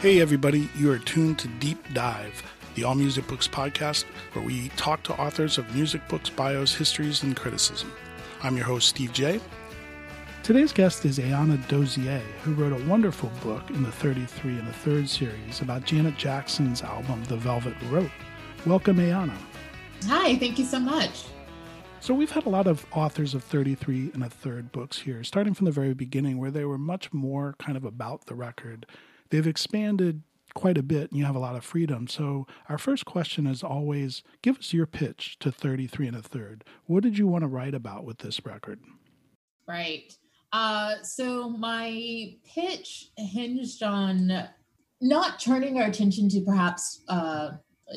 Hey, everybody, you are tuned to Deep Dive, the All Music Books podcast, where we talk to authors of music books, bios, histories, and criticism. I'm your host, Steve J. Today's guest is Ayanna Dozier, who wrote a wonderful book in the 33 and the Third series about Janet Jackson's album, The Velvet Rope. Welcome, Ayanna. Hi, thank you so much. So, we've had a lot of authors of 33 and a third books here, starting from the very beginning, where they were much more kind of about the record they've expanded quite a bit and you have a lot of freedom. So, our first question is always give us your pitch to 33 and a third. What did you want to write about with this record? Right. Uh, so, my pitch hinged on not turning our attention to perhaps uh,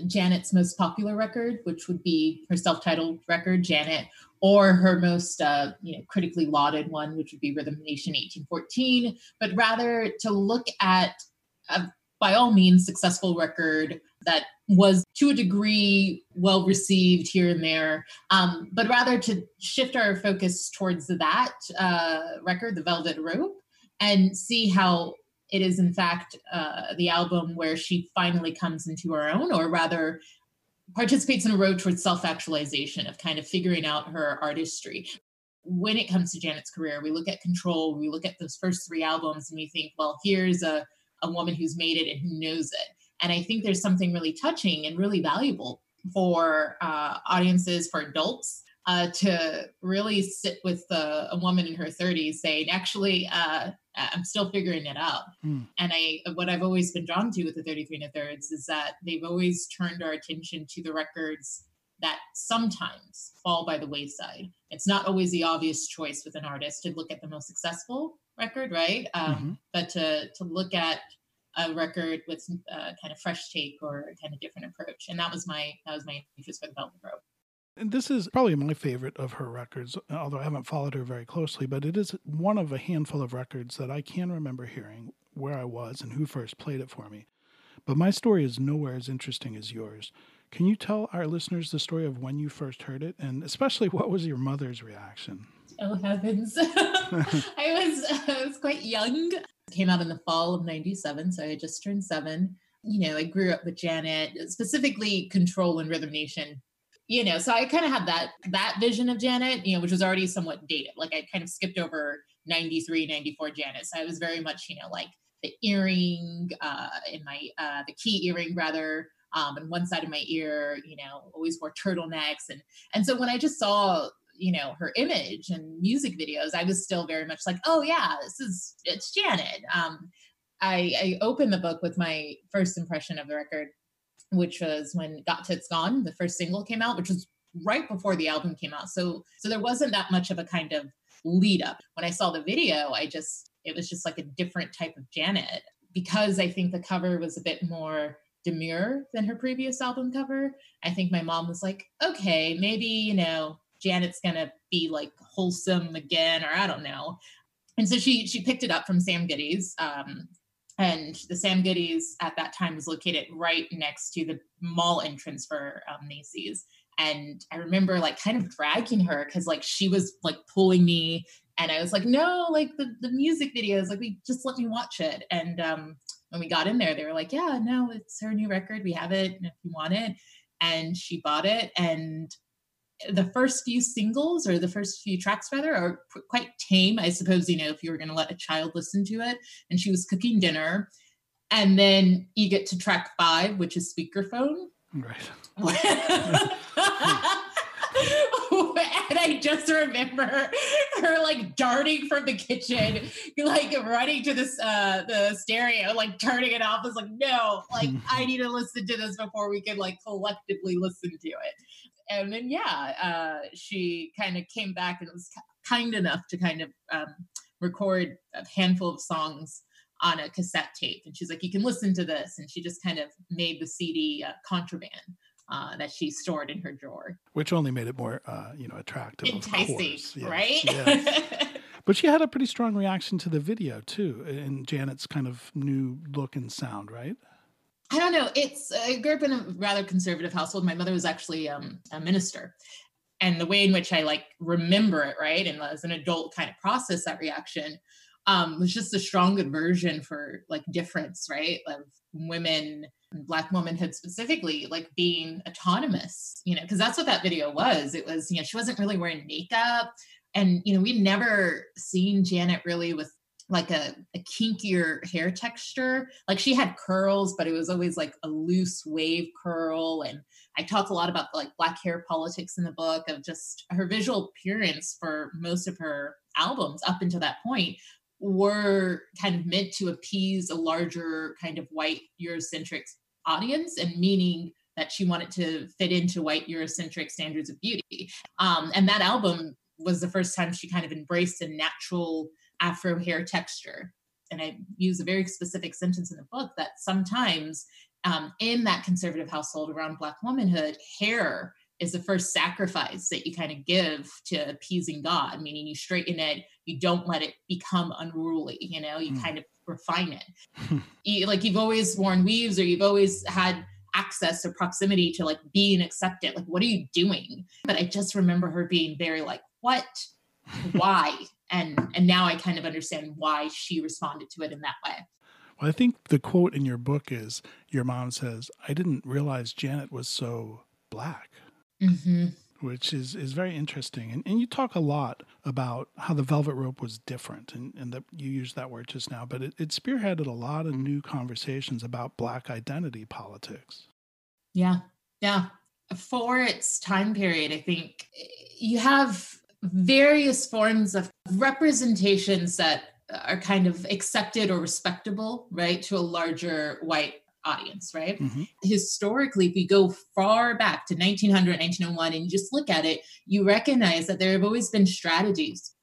Janet's most popular record, which would be her self titled record, Janet, or her most uh, you know critically lauded one, which would be Rhythm Nation 1814, but rather to look at a by all means successful record that was to a degree well received here and there, um, but rather to shift our focus towards that uh, record, The Velvet Rope, and see how it is in fact uh, the album where she finally comes into her own, or rather participates in a road towards self-actualization of kind of figuring out her artistry when it comes to janet's career we look at control we look at those first three albums and we think well here's a, a woman who's made it and who knows it. And i think there's something really touching and really valuable for uh, audiences for adults uh, to really sit with a, a, woman in her 30s saying actually uh, I'm still figuring it out. Mm. And I, what I've always been drawn to with the 33 and a thirds is that they've always turned our attention to the records that sometimes fall by the wayside. It's not always the obvious choice with an artist to look at the most successful record, right? Um, mm-hmm. But to to look at a record with a uh, kind of fresh take or a kind of different approach, and that was my that was my interest for the Velvet Rope. And this is probably my favorite of her records, although I haven't followed her very closely, but it is one of a handful of records that I can remember hearing where I was and who first played it for me. But my story is nowhere as interesting as yours. Can you tell our listeners the story of when you first heard it and especially what was your mother's reaction? Oh heavens. I was I was quite young. It came out in the fall of 97, so I just turned 7. You know, I grew up with Janet, specifically Control and Rhythm Nation you know, so I kind of had that that vision of Janet, you know, which was already somewhat dated. Like I kind of skipped over 93, 94 Janet. So I was very much, you know, like the earring uh in my uh the key earring rather um and one side of my ear, you know, always wore turtlenecks and and so when I just saw you know her image and music videos i was still very much like oh yeah this is it's janet um i i opened the book with my first impression of the record which was when Got Till It's Gone, the first single came out, which was right before the album came out. So so there wasn't that much of a kind of lead up. When I saw the video, I just it was just like a different type of Janet because I think the cover was a bit more demure than her previous album cover. I think my mom was like, "Okay, maybe, you know, Janet's going to be like wholesome again or I don't know." And so she she picked it up from Sam Goody's um, and the Sam Goody's at that time was located right next to the mall entrance for um, Macy's. And I remember like kind of dragging her because like she was like pulling me, and I was like, no, like the the music videos, like we just let me watch it. And um, when we got in there, they were like, yeah, no, it's her new record. We have it, if you want it. And she bought it, and the first few singles or the first few tracks rather are quite tame i suppose you know if you were going to let a child listen to it. And she was cooking dinner and then you get to track five which is speakerphone. Right. And I just remember her like darting from the kitchen, like running to this uh the stereo, like turning it off. I was like, no, like I need to listen to this before we can like collectively listen to it and then yeah, uh, she kind of came back and was kind enough to kind of um, record a handful of songs on a cassette tape. And she's like, "You can listen to this," and she just kind of made the CD uh, contraband. Uh, that she stored in her drawer, which only made it more, uh, you know, attractive, enticing, yes, right? Yes. but she had a pretty strong reaction to the video too, and Janet's kind of new look and sound, right? I don't know. It's I grew up in a rather conservative household. My mother was actually um, a minister, and the way in which I like remember it, right, and as an adult kind of process that reaction um, was just a strong aversion for like difference, right? Of women, Black womanhood specifically, like being autonomous, you know, because that's what that video was. It was, you know, she wasn't really wearing makeup. And, you know, we'd never seen Janet really with like a, a kinkier hair texture. Like she had curls, but it was always like a loose wave curl. And I talk a lot about like black hair politics in the book of just her visual appearance for most of her albums up until that point were kind of meant to appease a larger kind of white Eurocentric audience and meaning that she wanted to fit into white Eurocentric standards of beauty. Um, and that album was the first time she kind of embraced a natural Afro hair texture. And I use a very specific sentence in the book that sometimes um, in that conservative household around Black womanhood, hair is the first sacrifice that you kind of give to appeasing God, meaning you straighten it, you don't let it become unruly, you know, you mm. kind of refine it. you, like you've always worn weaves or you've always had access or proximity to like being accepted. Like, what are you doing? But I just remember her being very like, what? Why? And and now I kind of understand why she responded to it in that way. Well, I think the quote in your book is your mom says, "I didn't realize Janet was so black." Mm-hmm. Which is, is very interesting. And, and you talk a lot about how the velvet rope was different, and, and that you used that word just now, but it, it spearheaded a lot of new conversations about Black identity politics. Yeah. Yeah. For its time period, I think you have various forms of representations that are kind of accepted or respectable, right, to a larger white audience, right? Mm-hmm. Historically, if we go far back to 1900, 1901, and you just look at it, you recognize that there have always been strategies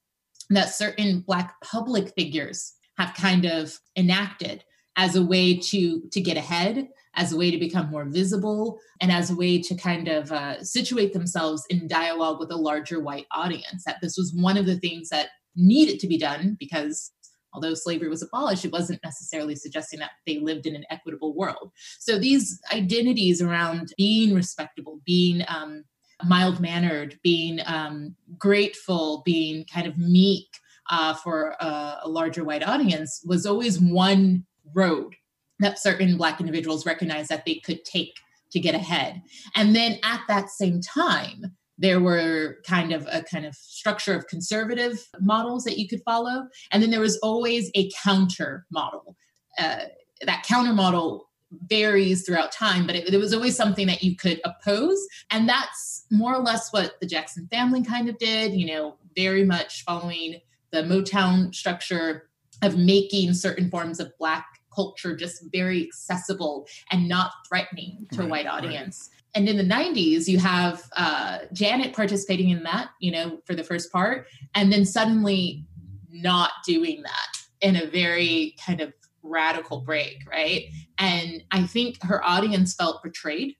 that certain Black public figures have kind of enacted as a way to to get ahead as a way to become more visible and as a way to kind of uh, situate themselves in dialogue with a larger white audience. That this was one of the things that needed to be done because although slavery was abolished, it wasn't necessarily suggesting that they lived in an equitable world. So these identities around being respectable, being um, mild mannered, being um, grateful, being kind of meek uh, for a, a larger white audience was always one road that certain Black individuals recognized that they could take to get ahead. And then at that same time, there were kind of a kind of structure of conservative models that you could follow. And then there was always a counter model. Uh, that counter model varies throughout time, but it, it, was always something that you could oppose. And that's more or less what the Jackson family kind of did, you know, very much following the Motown structure of making certain forms of Black culture just very accessible and not threatening to right, a white audience. Right. And in the 90s, you have uh, Janet participating in that, you know, for the first part, and then suddenly not doing that in a very kind of radical break, right? And I think her audience felt betrayed.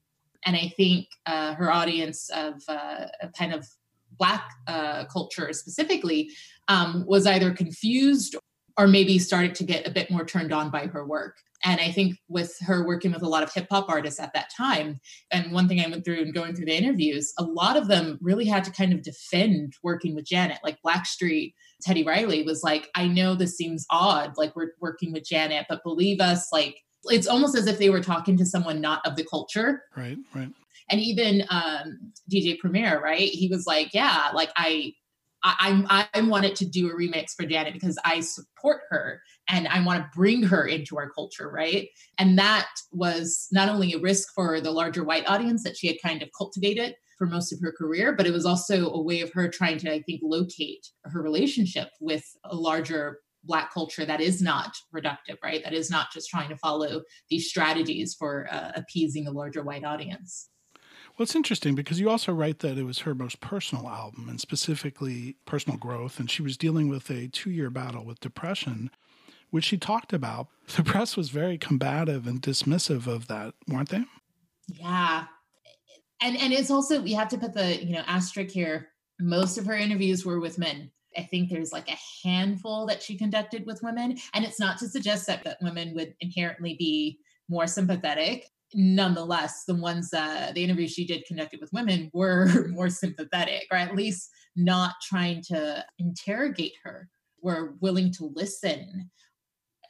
And I think uh, her audience of uh, kind of Black uh, culture specifically um, was either confused or maybe started to get a bit more turned on by her work. And I think with her working with a lot of hip hop artists at that time, and one thing I went through and going through the interviews, a lot of them really had to kind of defend working with Janet. Like Blackstreet, Teddy Riley was like, I know this seems odd, like we're working with Janet, but believe us, like it's almost as if they were talking to someone not of the culture. Right, right. And even um, DJ Premier, right? He was like, yeah, like I I, I wanted to do a remix for Janet because I support her and I want to bring her into our culture, right? And that was not only a risk for the larger white audience that she had kind of cultivated for most of her career, but it was also a way of her trying to, I think, locate her relationship with a larger Black culture that is not reductive, right? That is not just trying to follow these strategies for uh, appeasing a larger white audience. Well, it's interesting because you also write that it was her most personal album and specifically personal growth. And she was dealing with a two year battle with depression, which she talked about. The press was very combative and dismissive of that, weren't they? Yeah. And, and it's also, we have to put the, you know, asterisk here. Most of her interviews were with men. I think there's like a handful that she conducted with women. And it's not to suggest that, that women would inherently be more sympathetic nonetheless, the ones that the interviews she did conducted with women were more sympathetic, or at least not trying to interrogate her. were willing to listen.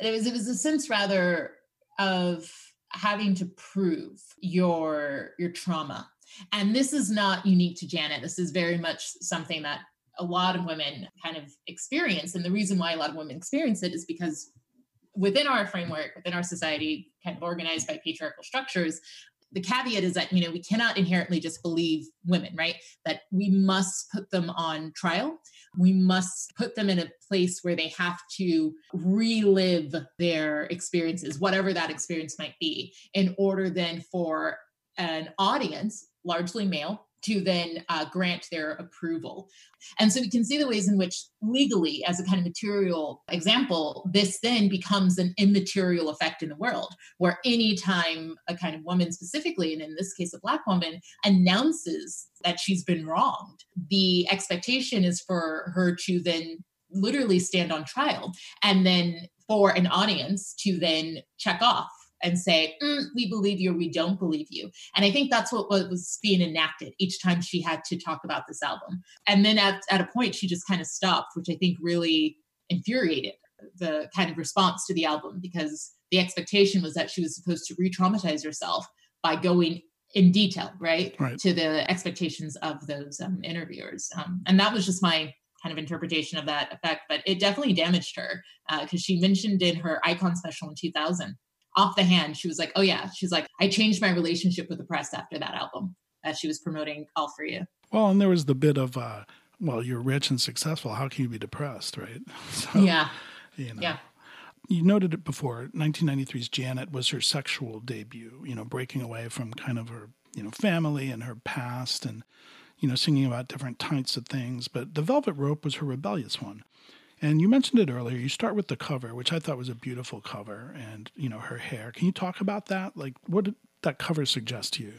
It was it was a sense rather of having to prove your your trauma. And this is not unique to Janet. This is very much something that a lot of women kind of experience. And the reason why a lot of women experience it is because within our framework, within our society, kind of organized by patriarchal structures, the caveat is that you know we cannot inherently just believe women right? That we must put them on trial. We must put them in a place where they have to relive their experiences whatever that experience might be in order then for an audience largely male to then uh, grant their approval. And so we can see the ways in which legally, as a kind of material example, this then becomes an immaterial effect in the world, where anytime a kind of woman specifically, and in this case, a Black woman, announces that she's been wronged, the expectation is for her to then literally stand on trial and then for an audience to then check off and say, mm, we believe you or we don't believe you. And I think that's what was being enacted each time she had to talk about this album. And then at, at a point, she just kind of stopped, which I think really infuriated the kind of response to the album because the expectation was that she was supposed to re traumatize herself by going in detail, right, right. to the expectations of those um, interviewers. Um, and that was just my kind of interpretation of that effect, but it definitely damaged her because uh, she mentioned in her icon special in 2000 off the hand, she was like, "Oh yeah," she's like, "I changed my relationship with the press after that album." As she was promoting "All for You." Well, and there was the bit of, uh, "Well, you're rich and successful. How can you be depressed?" Right? So, yeah. You know. Yeah. You noted it before. 1993's Janet was her sexual debut. You know, breaking away from kind of her you know family and her past, and you know, singing about different types of things. But the Velvet Rope was her rebellious one. And you mentioned it earlier. You start with the cover, which I thought was a beautiful cover, and you know her hair. Can you talk about that? Like, what did that cover suggest to you?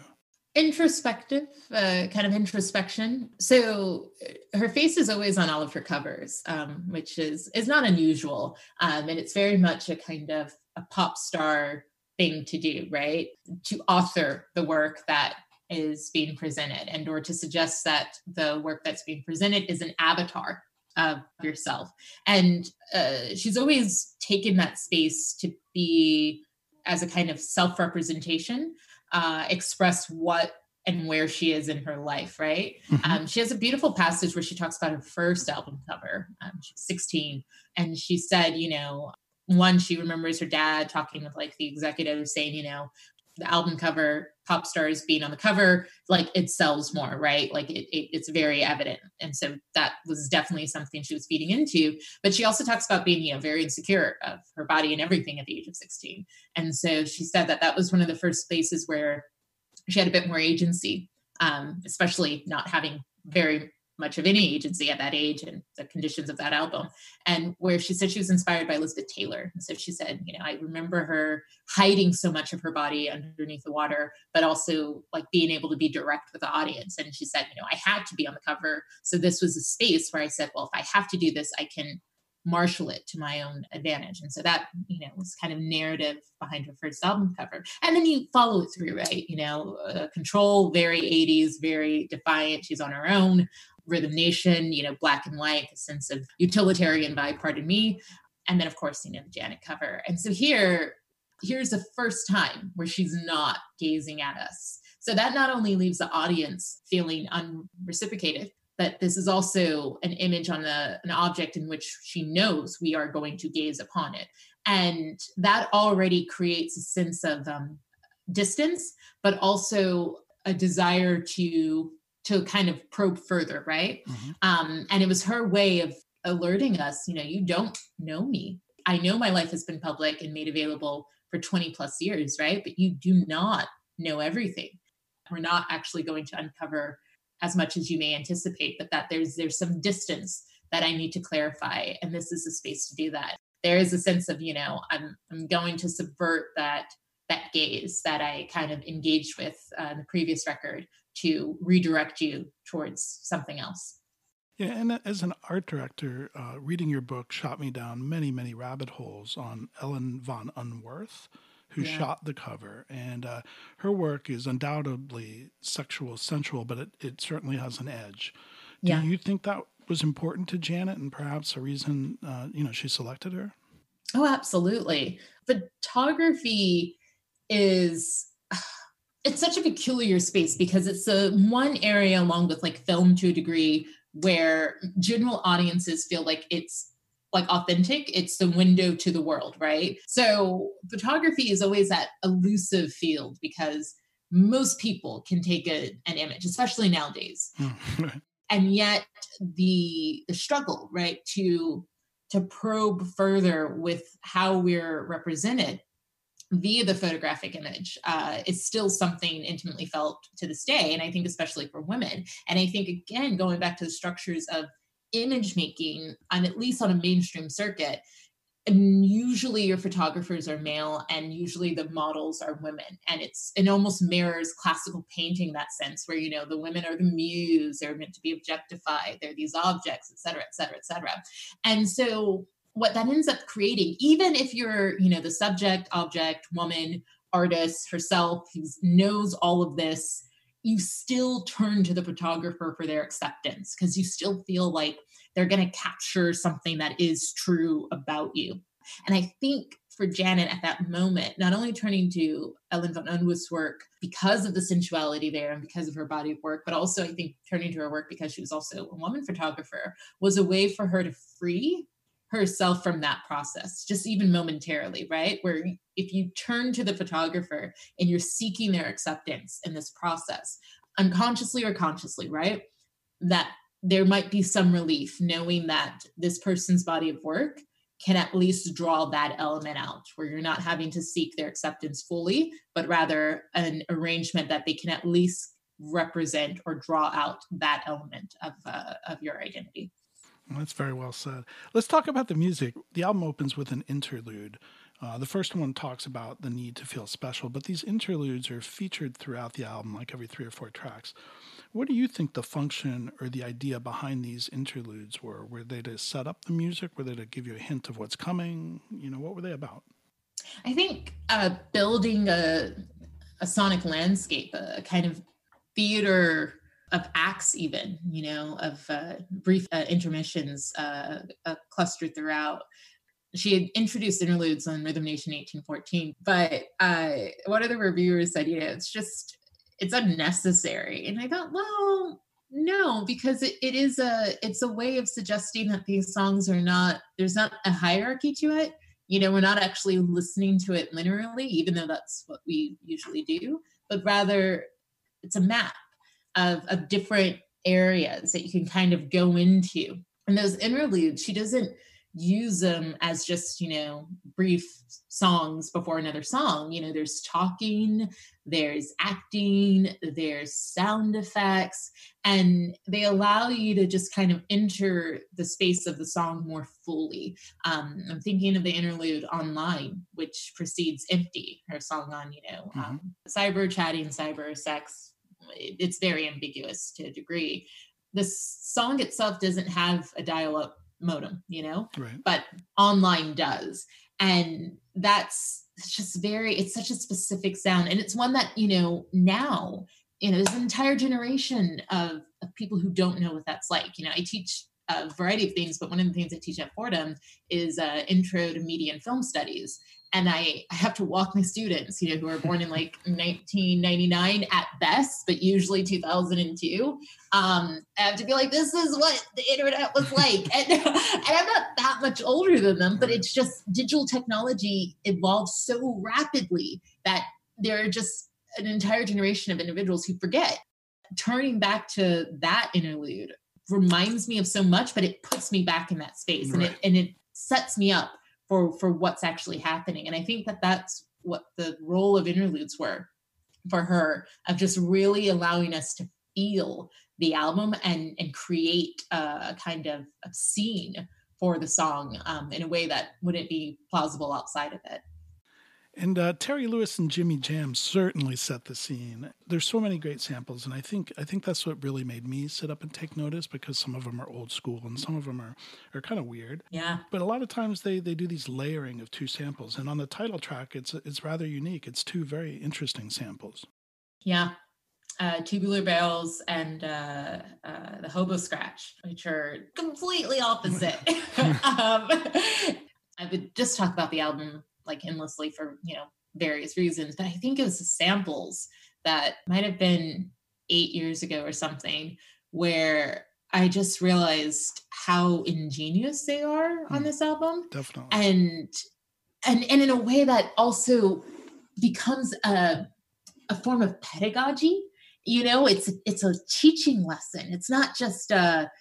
Introspective, uh, kind of introspection. So uh, her face is always on all of her covers, um, which is is not unusual, um, and it's very much a kind of a pop star thing to do, right? To author the work that is being presented, and or to suggest that the work that's being presented is an avatar of yourself. And uh, she's always taken that space to be, as a kind of self representation, uh, express what and where she is in her life, right? Mm-hmm. Um, she has a beautiful passage where she talks about her first album cover. Um, she's 16, and she said, you know, one, she remembers her dad talking with like the executive saying, you know, the album cover pop stars being on the cover like it sells more right? Like it, it, it's very evident. And so that was definitely something she was feeding into. But she also talks about being you know very insecure of her body and everything at the age of 16 and so she said that that was one of the first spaces where she had a bit more agency um, especially not having very much of any agency at that age and the conditions of that album. And where she said she was inspired by Elizabeth Taylor. So she said, you know, I remember her hiding so much of her body underneath the water, but also like being able to be direct with the audience. And she said, you know, I had to be on the cover. So this was a space where I said, well, if I have to do this, I can marshal it to my own advantage. And so that, you know, was kind of narrative behind her first album cover. And then you follow it through, right? You know, uh, Control, very 80s, very defiant. She's on her own. Rhythm Nation, you know, black and white, a sense of utilitarian vibe, pardon me. And then, of course, you know, the Janet cover. And so here, here's the first time where she's not gazing at us. So that not only leaves the audience feeling unreciprocated, but this is also an image on the, an object in which she knows we are going to gaze upon it. And that already creates a sense of um, distance, but also a desire to to kind of probe further, right? Mm-hmm. Um, and it was her way of alerting us, you know, you don't know me. I know my life has been public and made available for 20 plus years, right? But you do not know everything. We're not actually going to uncover as much as you may anticipate, but that there's there's some distance that I need to clarify. And this is a space to do that. There is a sense of, you know, I'm I'm going to subvert that that gaze that I kind of engaged with uh, in the previous record to redirect you towards something else. Yeah, and as an art director, uh, reading your book shot me down many, many rabbit holes on Ellen von Unwerth, who yeah. shot the cover. And uh, her work is undoubtedly sexual, sensual, but it, it certainly has an edge. Do yeah. you think that was important to Janet and perhaps a reason, uh, you know, she selected her? Oh, absolutely. Photography is it's such a peculiar space because it's the one area along with like film to a degree where general audiences feel like it's like authentic. It's the window to the world right? So photography is always that elusive field because most people can take a, an image especially nowadays. Hmm. And yet the the struggle right to to probe further with how we're represented via the photographic image uh, is still something intimately felt to this day and i think especially for women. And i think again going back to the structures of image making on at least on a mainstream circuit and usually your photographers are male and usually the models are women. And it's it almost mirrors classical painting that sense where you know the women are the muse they're meant to be objectified they're these objects et cetera et cetera et cetera. And so what that ends up creating even if you're you know the subject object woman artist herself who knows all of this you still turn to the photographer for their acceptance because you still feel like they're going to capture something that is true about you. And I think for Janet at that moment, not only turning to Ellen von Unwerth's work because of the sensuality there and because of her body of work, but also I think turning to her work because she was also a woman photographer was a way for her to free herself from that process, just even momentarily, right? Where if you turn to the photographer and you're seeking their acceptance in this process, unconsciously or consciously, right? That there might be some relief knowing that this person's body of work can at least draw that element out where you're not having to seek their acceptance fully, but rather an arrangement that they can at least represent or draw out that element of, uh, of your identity. That's very well said. Let's talk about the music. The album opens with an interlude. Uh, the first one talks about the need to feel special, but these interludes are featured throughout the album, like every three or four tracks. What do you think the function or the idea behind these interludes were? Were they to set up the music? Were they to give you a hint of what's coming? You know, what were they about? I think uh, building a, a sonic landscape, a kind of theater of acts even you know of uh, brief uh, intermissions uh, uh, clustered throughout. She had introduced interludes on rhythm nation 1814 but one of the reviewers said you know it's just it's unnecessary. And i thought well no because it, it is a it's a way of suggesting that these songs are not there's not a hierarchy to it. You know we're not actually listening to it linearly even though that's what we usually do but rather it's a map of, of different areas that you can kind of go into. And those interludes, she doesn't use them as just, you know, brief songs before another song. You know, there's talking, there's acting, there's sound effects, and they allow you to just kind of enter the space of the song more fully. Um, I'm thinking of the interlude online, which precedes Empty, her song on, you know, mm-hmm. um, cyber chatting, cyber sex, it's very ambiguous to a degree. The song itself doesn't have a dial-up modem, you know, right. but online does, and that's just very. It's such a specific sound, and it's one that you know now. You know, there's an entire generation of, of people who don't know what that's like. You know, I teach a variety of things, but one of the things I teach at Fordham is uh, intro to media and film studies and I, I have to walk my students, you know, who are born in like 1999 at best, but usually 2002. Um, I have to be like, this is what the internet was like. and, and I'm not that much older than them, but it's just digital technology evolves so rapidly that there are just an entire generation of individuals who forget. Turning back to that interlude reminds me of so much, but it puts me back in that space right. and it and it sets me up for for what's actually happening and i think that that's what the role of interludes were for her of just really allowing us to feel the album and and create a, kind of a scene for the song um, in a way that wouldn't be plausible outside of it and uh, Terry Lewis and Jimmy Jam certainly set the scene. There's so many great samples, and I think I think that's what really made me sit up and take notice because some of them are old school and some of them are are kind of weird. Yeah. But a lot of times they they do these layering of two samples, and on the title track, it's it's rather unique. It's two very interesting samples. Yeah, uh, Tubular Bells and uh, uh, the Hobo Scratch, which are completely opposite. um, I would just talk about the album like endlessly for you know various reasons, but I think it was the samples that might have been eight years ago or something where I just realized how ingenious they are on mm, this album. Definitely. And and and in a way that also becomes a a form of pedagogy. You know, it's it's a teaching lesson. It's not just a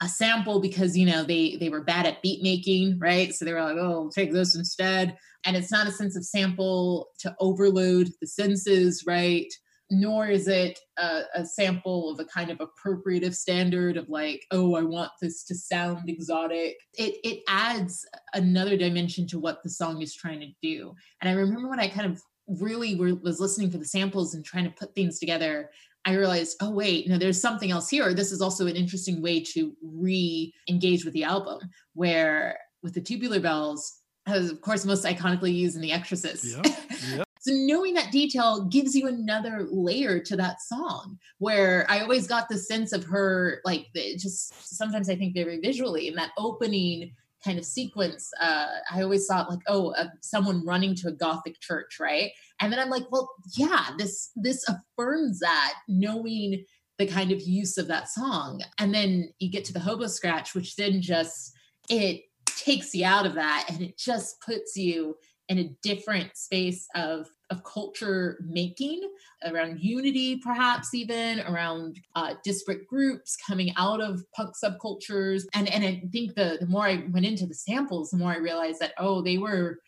a sample because you know they they were bad at beat making, right? So they were like, oh, take this instead. And it's not a sense of sample to overload the senses, right? nor is it a, a, sample of a kind of appropriative standard of like, oh, I want this to sound exotic. It it adds another dimension to what the song is trying to do. And I remember when I kind of really were, was listening for the samples and trying to put things together. I realized, oh wait, no, there's something else here. This is also an interesting way to re-engage with the album, where with the tubular bells, as of course most iconically used in The Exorcist. So knowing that detail gives you another layer to that song where I always got the sense of her like just sometimes I think very visually in that opening kind of sequence uh, i always thought like oh uh, someone running to a gothic church right? And then i'm like well yeah this this affirms that knowing the kind of use of that song. And then you get to the hobo scratch which then just it takes you out of that and it just puts you in a different space of of culture making around unity perhaps even around uh, disparate groups coming out of punk subcultures and and i think the the more i went into the samples the more i realized that oh they were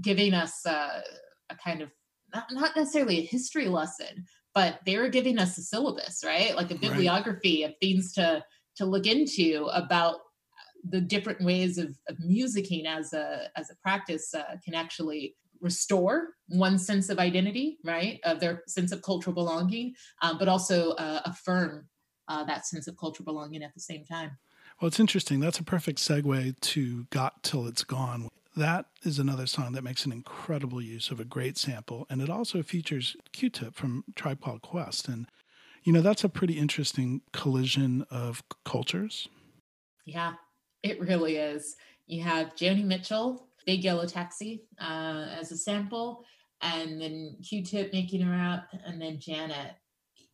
giving us uh, a kind of not, not necessarily a history lesson but they were giving us a syllabus right like a bibliography right. of things to to look into about the different ways of, of musicking as a as a practice uh, can actually restore one sense of identity, right, of their sense of cultural belonging, um, but also uh, affirm uh, that sense of cultural belonging at the same time. Well, it's interesting. That's a perfect segue to "Got Till It's Gone." That is another song that makes an incredible use of a great sample, and it also features Q-Tip from Tribe Called Quest, and you know that's a pretty interesting collision of cultures. Yeah, it really is. You have Joni Mitchell, Big Yellow Taxi, uh, as a sample, and then Q-Tip making a rap, and then Janet.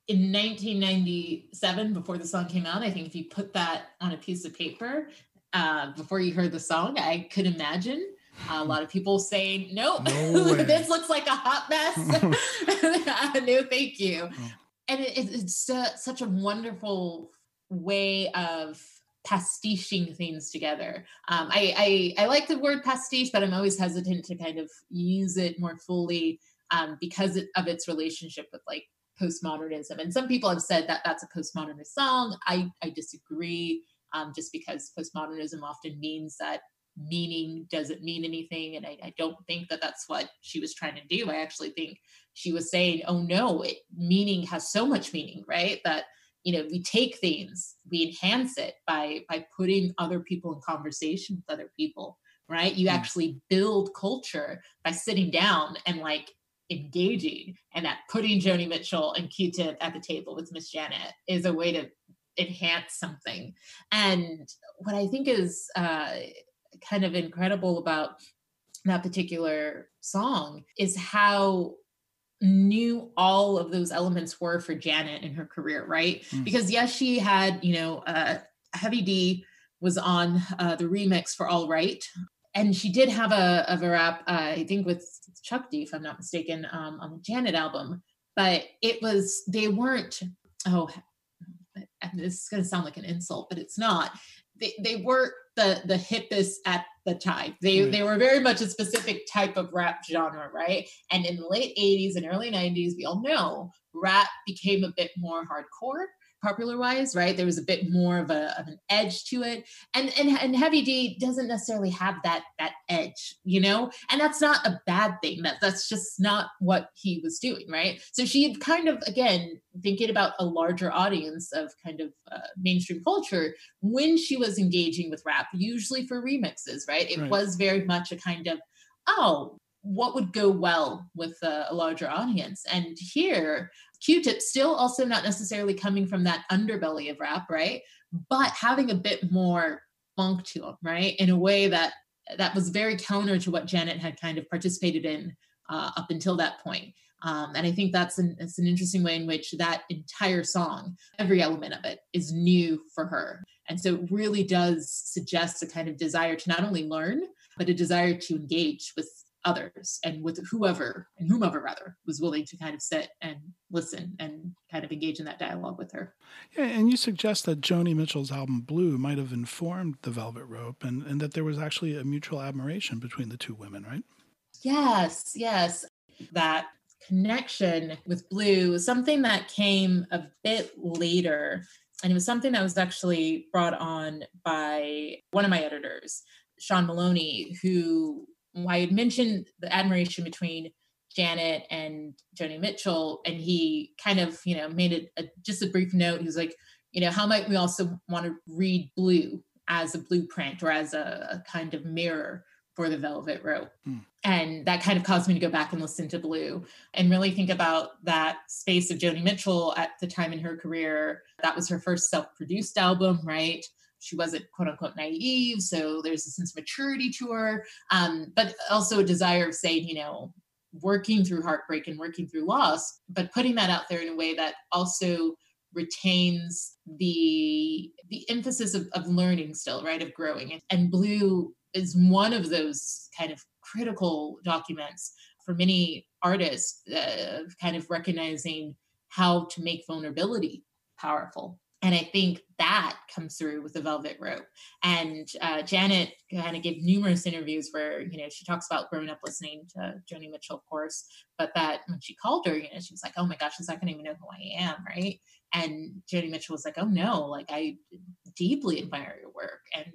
In 1997, before the song came out, I think if you put that on a piece of paper uh, before you heard the song, I could imagine a lot of people saying, "Nope, no this looks like a hot mess." no, thank you. Oh. And it, it's uh, such a wonderful way of pastiching things together. Um, I, I, I like the word pastiche, but I'm always hesitant to kind of use it more fully um, because of its relationship with like postmodernism. And some people have said that that's a postmodernist song. I, I disagree, um, just because postmodernism often means that meaning doesn't mean anything. And I, I, don't think that that's what she was trying to do. I actually think she was saying, oh no, it, meaning has so much meaning, right? That you know we take things we enhance it by by putting other people in conversation with other people right you mm. actually build culture by sitting down and like engaging and that putting joni mitchell and q-tip at the table with miss janet is a way to enhance something and what i think is uh, kind of incredible about that particular song is how new all of those elements were for Janet in her career, right? Mm. Because yes, she had, you know, uh, Heavy D was on uh, the remix for All Right. And she did have a, of a rap, uh, I think with Chuck D, if I'm not mistaken, um, on the Janet album. But it was, they weren't, oh, this is going to sound like an insult, but it's not. They, they weren't the the hippest at the time. They mm. they were very much a specific type of rap genre, right? And in the late 80s and early 90s, we all know rap became a bit more hardcore popular wise, right? There was a bit more of a of an edge to it. And and and Heavy D doesn't necessarily have that that edge, you know? And that's not a bad thing. That that's just not what he was doing, right? So she had kind of again thinking about a larger audience of kind of uh, mainstream culture when she was engaging with rap, usually for remixes, right? It right. was very much a kind of oh, what would go well with a, a larger audience? And here Q-Tip still also not necessarily coming from that underbelly of rap, right? But having a bit more funk to him, right? In a way that that was very counter to what Janet had kind of participated in uh, up until that point. Um, and I think that's an, it's an interesting way in which that entire song, every element of it, is new for her. And so it really does suggest a kind of desire to not only learn, but a desire to engage with others and with whoever and whomever rather was willing to kind of sit and listen and kind of engage in that dialogue with her. Yeah, and you suggest that Joni Mitchell's album Blue might have informed the Velvet Rope and, and that there was actually a mutual admiration between the two women, right? Yes, yes. That connection with Blue was something that came a bit later. And it was something that was actually brought on by one of my editors, Sean Maloney, who I had mentioned the admiration between Janet and Joni Mitchell, and he kind of, you know, made it a, just a brief note. He was like, you know, how might we also want to read Blue as a blueprint or as a, a kind of mirror for the Velvet Rope? Hmm. And that kind of caused me to go back and listen to Blue and really think about that space of Joni Mitchell at the time in her career. That was her first self produced album, right? She wasn't quote unquote naive. So there's a sense of maturity to her, um, but also a desire of saying, you know, working through heartbreak and working through loss, but putting that out there in a way that also retains the the emphasis of, of learning still right of growing and, and blue is one of those kind of critical documents for many artists uh, kind of recognizing how to make vulnerability powerful and I think that comes through with the Velvet Rope. And uh, Janet kind of gave numerous interviews where, you know, she talks about growing up listening to Joni Mitchell, of course, but that when she called her, you know, she was like, oh my gosh, she's not going to even know who I am, right? And Joni Mitchell was like, oh no, like I deeply admire your work. And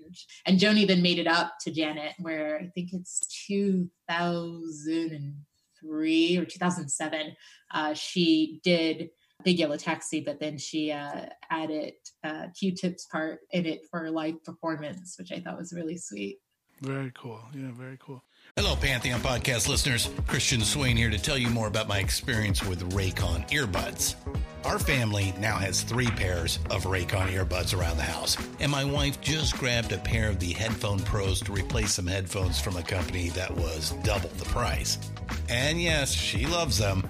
and Joni then made it up to Janet, where I think it's 2003 or 2007, uh, she did Big Yellow Taxi, but then she uh, added uh, Q-Tip's part in it for live performance, which I thought was really sweet. Very cool. Yeah, very cool. Hello, Pantheon podcast listeners. Christian Swain here to tell you more about my experience with Raycon earbuds. Our family now has three pairs of Raycon earbuds around the house, and my wife just grabbed a pair of the Headphone Pros to replace some headphones from a company that was double the price. And yes, she loves them.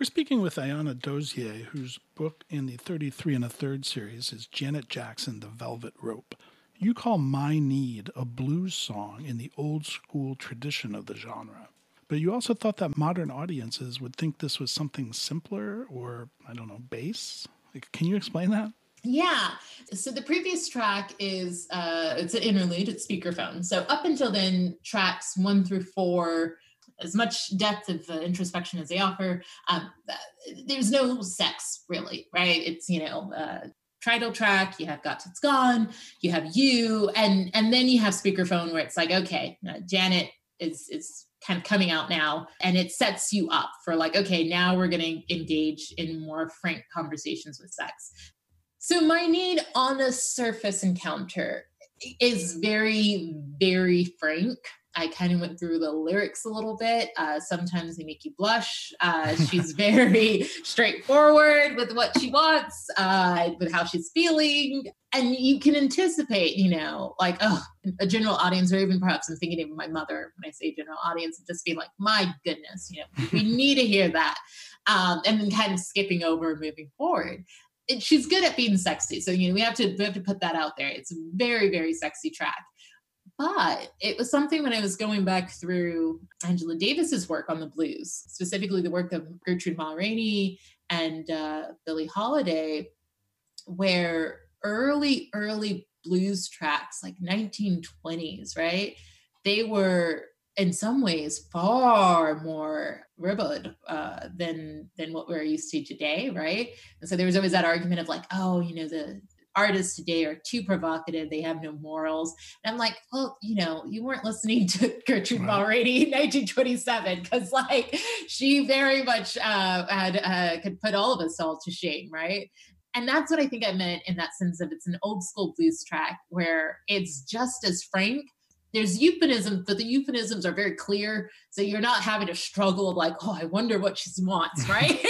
We're speaking with Ayanna Dozier, whose book in the 33 and a third series is Janet Jackson, The Velvet Rope. You call My Need a blues song in the old school tradition of the genre. But you also thought that modern audiences would think this was something simpler or, I don't know, bass? Like, Can you explain that? Yeah. So the previous track is uh, it's an interlude. It's speakerphone. So up until then, tracks one through four as much depth of uh, introspection as they offer. Um, there's no sex really, right? It's you know uh, title track. You have "Got It's Gone." You have you, and and then you have speakerphone where it's like, okay, uh, Janet is is kind of coming out now, and it sets you up for like, okay, now we're going to engage in more frank conversations with sex. So my need on a surface encounter is very very frank I kind of went through the lyrics a little bit. Uh, sometimes they make you blush. Uh, she's very straightforward with what she wants, uh, with how she's feeling. And you can anticipate, you know, like, oh, a general audience, or even perhaps I'm thinking of my mother when I say general audience, just being like, my goodness, you know, we need to hear that. Um, and then kind of skipping over and moving forward. It, she's good at being sexy. So, you know, we have to we have to put that out there. It's a very, very sexy track. But it was something when I was going back through Angela Davis's work on the blues, specifically the work of Gertrude Ma Rainey and uh, Billie Holiday, where early, early blues tracks, like 1920s, right? They were in some ways far more ribald uh, than than what we're used to today, right? And so there was always that argument of like, oh, you know, the artists today are too provocative. They have no morals. And I'm like, well, you know, you weren't listening to Gertrude. Ma Rainey in 1927 because, like, she very much uh, had uh, could put all of us all to shame, right? And that's what I think I meant in that sense of it's an old school blues track where it's just as frank. There's euphemisms, but the euphemisms are very clear. So you're not having a struggle of like, oh, I wonder what she wants, right?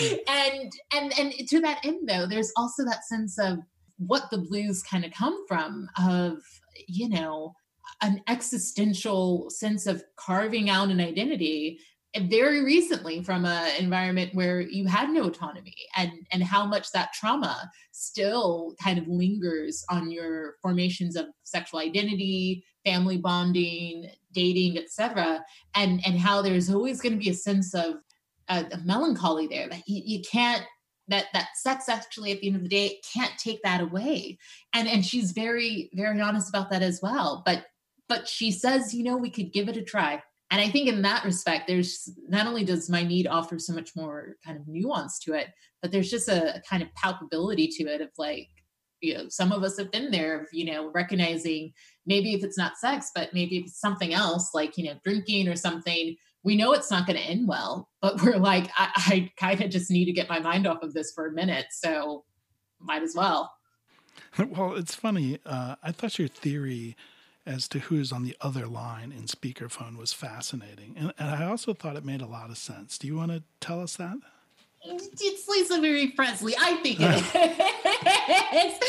and and and to that end though there's also that sense of what the blues kind of come from of you know an existential sense of carving out an identity very recently from an environment where you had no autonomy and and how much that trauma still kind of lingers on your formations of sexual identity family bonding dating etc and and how there's always going to be a sense of a, a melancholy there that you, you can't that that sex actually at the end of the day can't take that away. And and she's very very honest about that as well. But but she says you know we could give it a try. And i think in that respect there's not only does my need offer so much more kind of nuance to it but there's just a, a kind of palpability to it of like you know some of us have been there you know recognizing maybe if it's not sex but maybe if it's something else like you know drinking or something we know it's not going to end well, but we're like, I, I kind of just need to get my mind off of this for a minute. So might as well. Well, it's funny. Uh, I thought your theory as to who's on the other line in speakerphone was fascinating. And, and I also thought it made a lot of sense. Do you want to tell us that? It's Lisa Marie Presley. I think it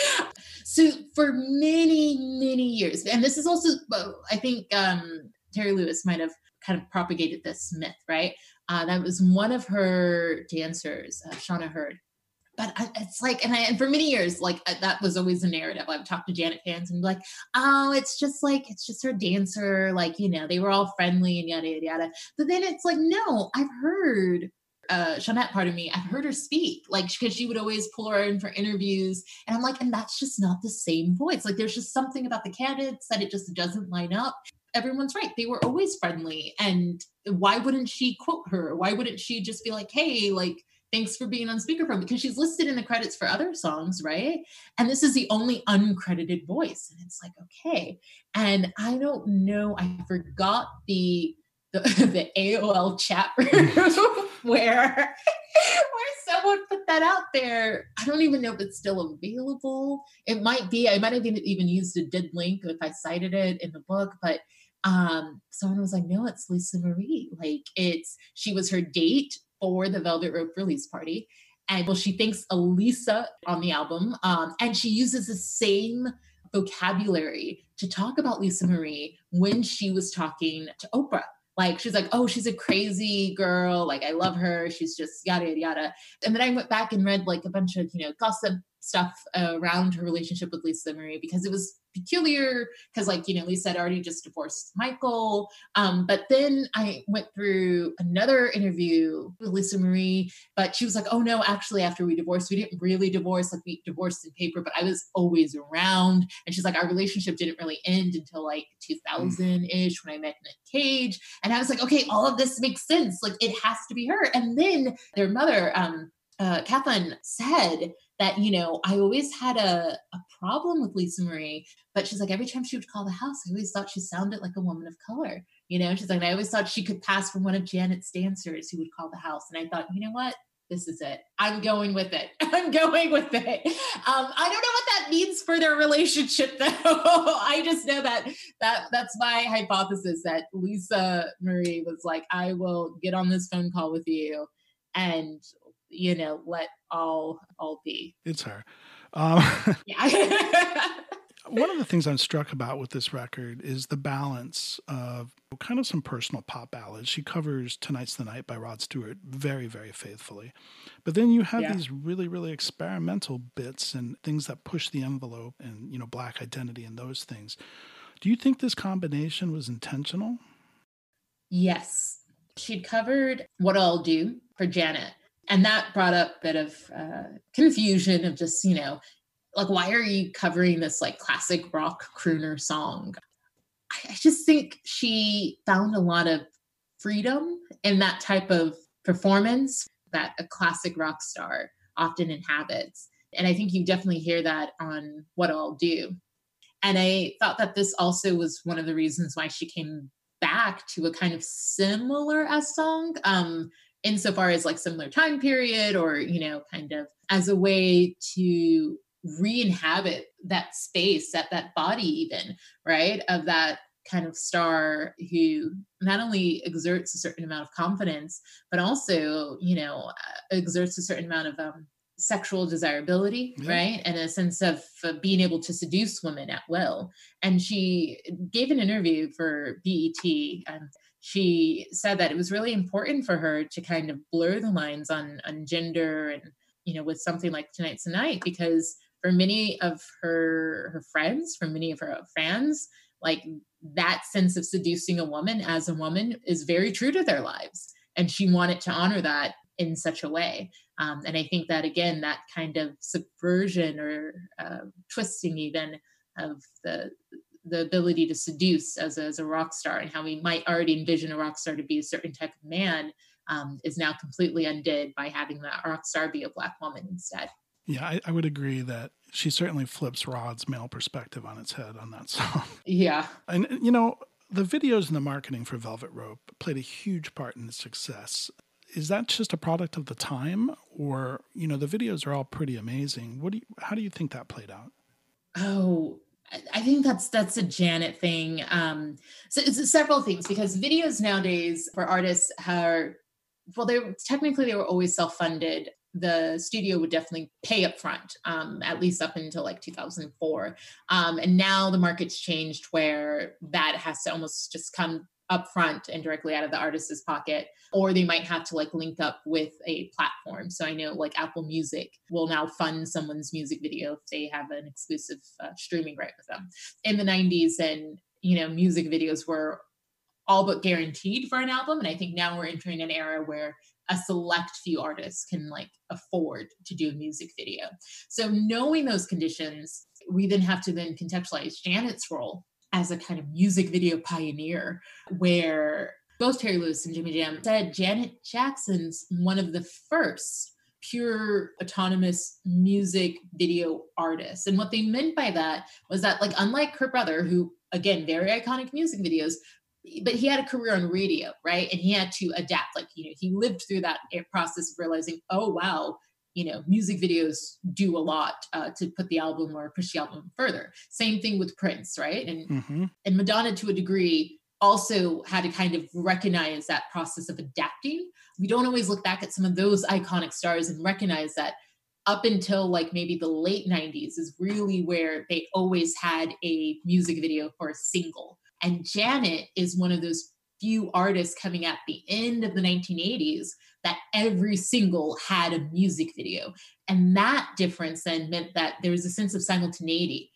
is. so for many, many years, and this is also, I think um, Terry Lewis might have kind of propagated this myth, right? Uh, that was one of her dancers, uh, Shauna Hurd. But it's like, and, I, and for many years, like that was always the narrative. I've talked to Janet fans and be like, oh, it's just like, it's just her dancer. Like, you know, they were all friendly and yada, yada, yada. But then it's like, no, I've heard uh Shawnette, pardon me, I've heard her speak, like because she would always pull her in for interviews. And I'm like, and that's just not the same voice. Like there's just something about the candidates that it just doesn't line up everyone's right. They were always friendly. And why wouldn't she quote her? Why wouldn't she just be like, hey, like, thanks for being on speakerphone? Because she's listed in the credits for other songs, right? And this is the only uncredited voice. And it's like, okay. And I don't know, I forgot the the, the AOL chat room where where someone put that out there. I don't even know if it's still available. It might be. I might have even used a dead link if I cited it in the book, but um, someone was like, no, it's Lisa Marie. Like it's, she was her date for the Velvet Rope release party. And well, she thinks Elisa on the album. Um, and she uses the same vocabulary to talk about Lisa Marie when she was talking to Oprah. Like she's like, oh, she's a crazy girl. Like I love her. She's just yada yada yada. And then I went back and read like a bunch of you know gossip stuff around her relationship with Lisa Marie because it was peculiar because like you know lisa had already just divorced michael. Um, but then i went through another interview with lisa marie but she was like oh no actually after we divorced we didn't really divorce like we divorced in paper but i was always around. And she's like our relationship didn't really end until like 2000-ish when i met nick cage. And i was like okay all of this makes sense. Like it has to be her. And then their mother um uh, Kathleen said that, you know, I always had a, a problem with Lisa Marie, but she's like, every time she would call the house, I always thought she sounded like a woman of color. You know, she's like, I always thought she could pass for one of Janet's dancers who would call the house. And I thought, you know what? this is it. I'm going with it. I'm going with it. Um, I don't know what that means for their relationship, though. I just know that that that's my hypothesis that Lisa Marie was like, I will get on this phone call with you, and you know, let all all be. It's her. Um, yeah. one of the things I'm struck about with this record is the balance of kind of some personal pop ballads. She covers Tonight's the Night by Rod Stewart very, very faithfully. But then you have yeah. these really, really experimental bits and things that push the envelope and, you know, black identity and those things. Do you think this combination was intentional? Yes. She'd covered What'll I Do for Janet. And that brought up a bit of uh, confusion of just, you know, like why are you covering this like classic rock crooner song? I, I just think she found a lot of freedom in that type of performance that a classic rock star often inhabits. And i think you definitely hear that on what'll i do. And i thought that this also was one of the reasons why she came back to a kind of similar as song. Um insofar as like similar time period or you know kind of as a way to re-inhabit that space that that body even right of that kind of star who not only exerts a certain amount of confidence but also you know uh, exerts a certain amount of um, sexual desirability yeah. right and a sense of uh, being able to seduce women at will and she gave an interview for BET and she said that it was really important for her to kind of blur the lines on on gender and you know with something like tonight's the night because for many of her her friends, for many of her fans, like that sense of seducing a woman as a woman is very true to their lives, and she wanted to honor that in such a way. Um, and I think that again, that kind of subversion or uh, twisting even of the the ability to seduce as a, as a rock star and how we might already envision a rock star to be a certain type of man um, is now completely undid by having that rock star be a black woman instead. Yeah, I, I, would agree that she certainly flips Rod's male perspective on its head on that song. Yeah. And, you know, the videos and the marketing for Velvet Rope played a huge part in its success. Is that just a product of the time? Or, you know, the videos are all pretty amazing. What do you, how do you think that played out? Oh, I think that's that's a Janet thing. Um, so it's several things because videos nowadays for artists are well, they're technically they were always self-funded the studio would definitely pay up front, um, at least up until like 2004. Um, and now the market's changed where that has to almost just come up front and directly out of the artist's pocket or they might have to like link up with a platform so i know like apple music will now fund someone's music video if they have an exclusive uh, streaming right with them in the 90s and you know music videos were all but guaranteed for an album and i think now we're entering an era where a select few artists can like afford to do a music video. So knowing those conditions, we then have to then contextualize Janet's role as a kind of music video pioneer where both Terry Lewis and Jimmy Jam said Janet Jackson's one of the first pure autonomous music video artists. And what they meant by that was that, like, unlike her brother, who again, very iconic music videos, but he had a career on radio, right? And he had to adapt. Like, you know, he lived through that process of realizing, oh, wow, you know, music videos do a lot uh, to put the album or push the album further. Same thing with Prince, right? And mm-hmm. and Madonna to a degree also had to kind of recognize that process of adapting. We don't always look back at some of those iconic stars and recognize that up until like maybe the late 90s is really where they always had a music video for a single and Janet is one of those few artists coming at the end of the 1980s that every single had a music video. And that difference then meant that there was a sense of simultaneity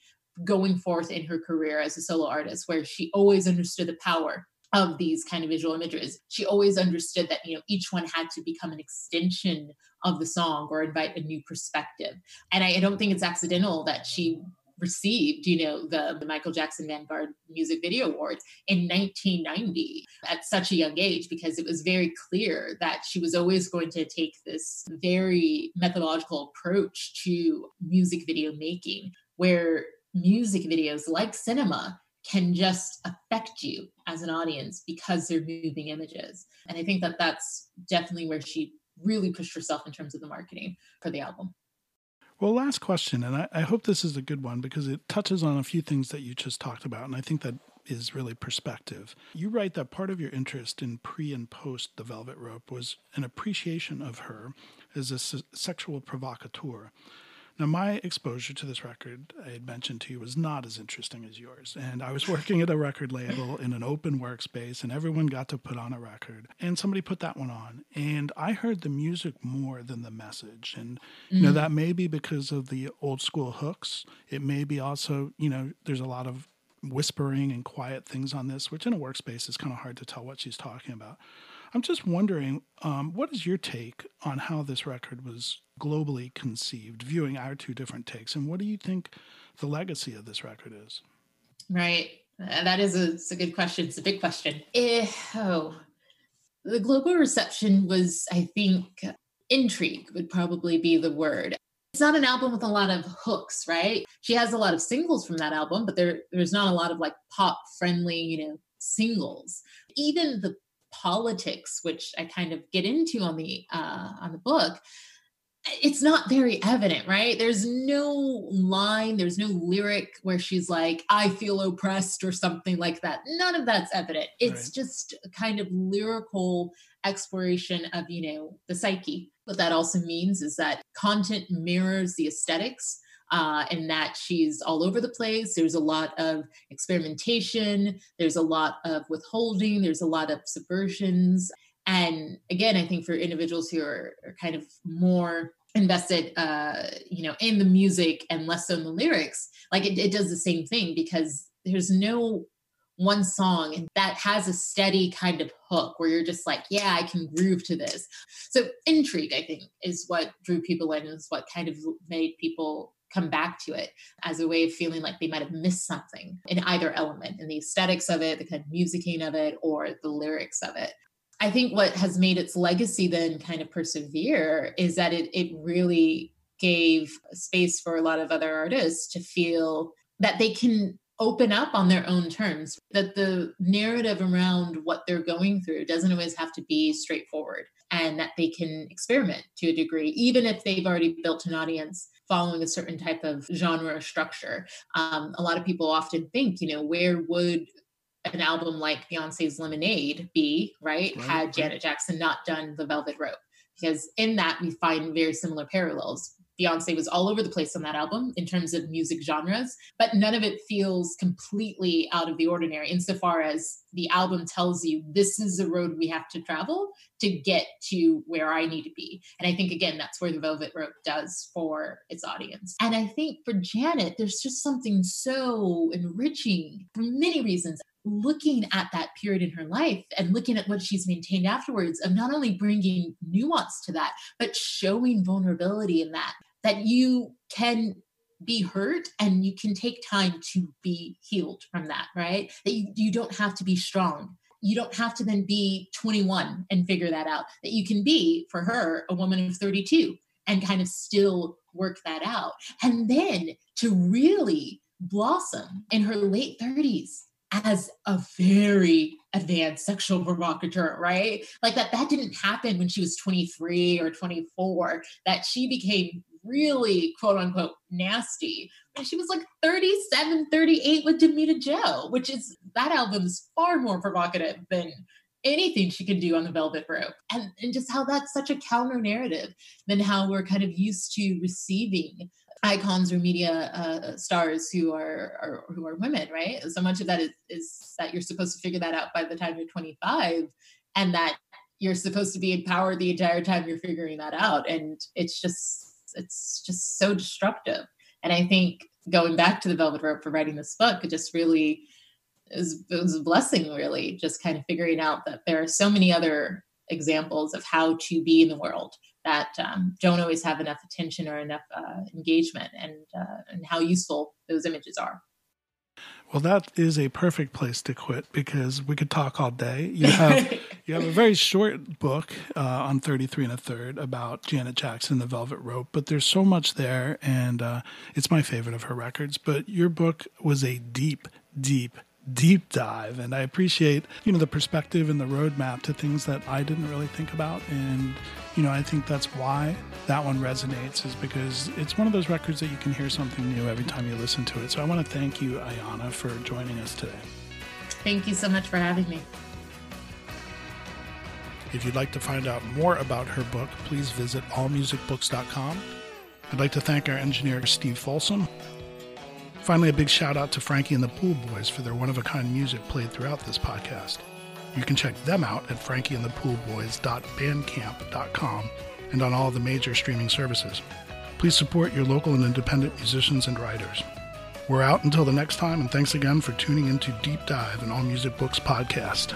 going forth in her career as a solo artist, where she always understood the power of these kind of visual images. She always understood that, you know, each one had to become an extension of the song or invite a new perspective. And I, I don't think it's accidental that she received, you know, the, the Michael Jackson Vanguard Music Video Awards in 1990 at such a young age because it was very clear that she was always going to take this very methodological approach to music video making where music videos like cinema can just affect you as an audience because they're moving images and i think that that's definitely where she really pushed herself in terms of the marketing for the album. Well, last question, and I, I, hope this is a good one because it touches on a few things that you just talked about, and I think that is really perspective. You write that part of your interest in pre and post The Velvet Rope was an appreciation of her as a se- sexual provocateur. Now, my exposure to this record, I had mentioned to you, was not as interesting as yours. And I was working at a record label in an open workspace, and everyone got to put on a record. And somebody put that one on. And I heard the music more than the message. And, you mm know, that may be because of the old school hooks. It may be also, you know, there's a lot of whispering and quiet things on this, which in a workspace is kind of hard to tell what she's talking about. I'm just wondering, um, what is your take on how this record was globally conceived, viewing our two different takes, and what do you think the legacy of this record is? Right, uh, that is a, a good question. It's a big question. Eh, oh, the global reception was, I think, intrigue would probably be the word. It's not an album with a lot of hooks, right? She has a lot of singles from that album, but there there's not a lot of like pop friendly, you know, singles. Even the politics, which I kind of get into on the uh, on the book, it's not very evident, right? There's no line, there's no lyric where she's like, I feel oppressed or something like that. None of that's evident. It's right. just a kind of lyrical exploration of, you know, the psyche. What that also means is that content mirrors the aesthetics uh, and that she's all over the place. There's a lot of experimentation, there's a lot of withholding, there's a lot of subversions. And again, I think for individuals who are, are kind of more invested uh you know in the music and less so in the lyrics like it, it does the same thing because there's no one song that has a steady kind of hook where you're just like, yeah, I can groove to this. So intrigue, I think, is what drew people in, is what kind of made people come back to it as a way of feeling like they might have missed something in either element in the aesthetics of it, the kind of musicking of it, or the lyrics of it. I think what has made its legacy then kind of persevere is that it it really gave space for a lot of other artists to feel that they can open up on their own terms that the narrative around what they're going through doesn't always have to be straightforward and that they can experiment to a degree even if they've already built an audience following a certain type of genre structure. Um, a lot of people often think, you know, where would an album like Beyonce's Lemonade be, right? right had Janet Jackson not done The Velvet Rope? Because in that we find very similar parallels. Beyonce was all over the place on that album in terms of music genres, but none of it feels completely out of the ordinary insofar as the album tells you this is the road we have to travel to get to where I need to be. And I think, again, that's where the Velvet Rope does for its audience. And I think for Janet, there's just something so enriching for many reasons looking at that period in her life and looking at what she's maintained afterwards of not only bringing nuance to that but showing vulnerability in that that you can be hurt and you can take time to be healed from that right? That you, you don't have to be strong. You don't have to then be 21 and figure that out. That you can be for her a woman of 32 and kind of still work that out. And then to really blossom in her late 30s as a very advanced sexual provocateur, right? Like that that didn't happen when she was 23 or 24, that she became really quote unquote nasty. She was like 37, 38 with Damita Jo, which is that album is far more provocative than anything she can do on the velvet rope. And, and just how that's such a counter narrative than how we're kind of used to receiving icons or media uh, stars who are, are, who are women, right? So much of that is, is that you're supposed to figure that out by the time you're 25, and that you're supposed to be empowered the entire time you're figuring that out, and it's just it's just so destructive. And I think going back to the Velvet Rope for writing this book, it just really is it was a blessing, really, just kind of figuring out that there are so many other examples of how to be in the world that um, don't always have enough attention or enough uh, engagement and uh, and how useful those images are. Well, that is a perfect place to quit because we could talk all day. You have you have a very short book uh, on 33 and a third about Janet Jackson, The Velvet Rope, but there's so much there, and uh, it's my favorite of her records. But your book was a deep, deep deep dive. And I appreciate, you know, the perspective and the roadmap to things that I didn't really think about. And, you know, I think that's why that one resonates is because it's one of those records that you can hear something new every time you listen to it. So I want to thank you, Ayanna, for joining us today. Thank you so much for having me. If you'd like to find out more about her book, please visit allmusicbooks.com. I'd like to thank our engineer, Steve Folsom. Finally, a big shout out to Frankie and the Pool Boys for their one of a kind music played throughout this podcast. You can check them out at frankieandthepoolboys.bandcamp.com and on all the major streaming services. Please support your local and independent musicians and writers. We're out until the next time, and thanks again for tuning into Deep Dive, and All Music Books podcast.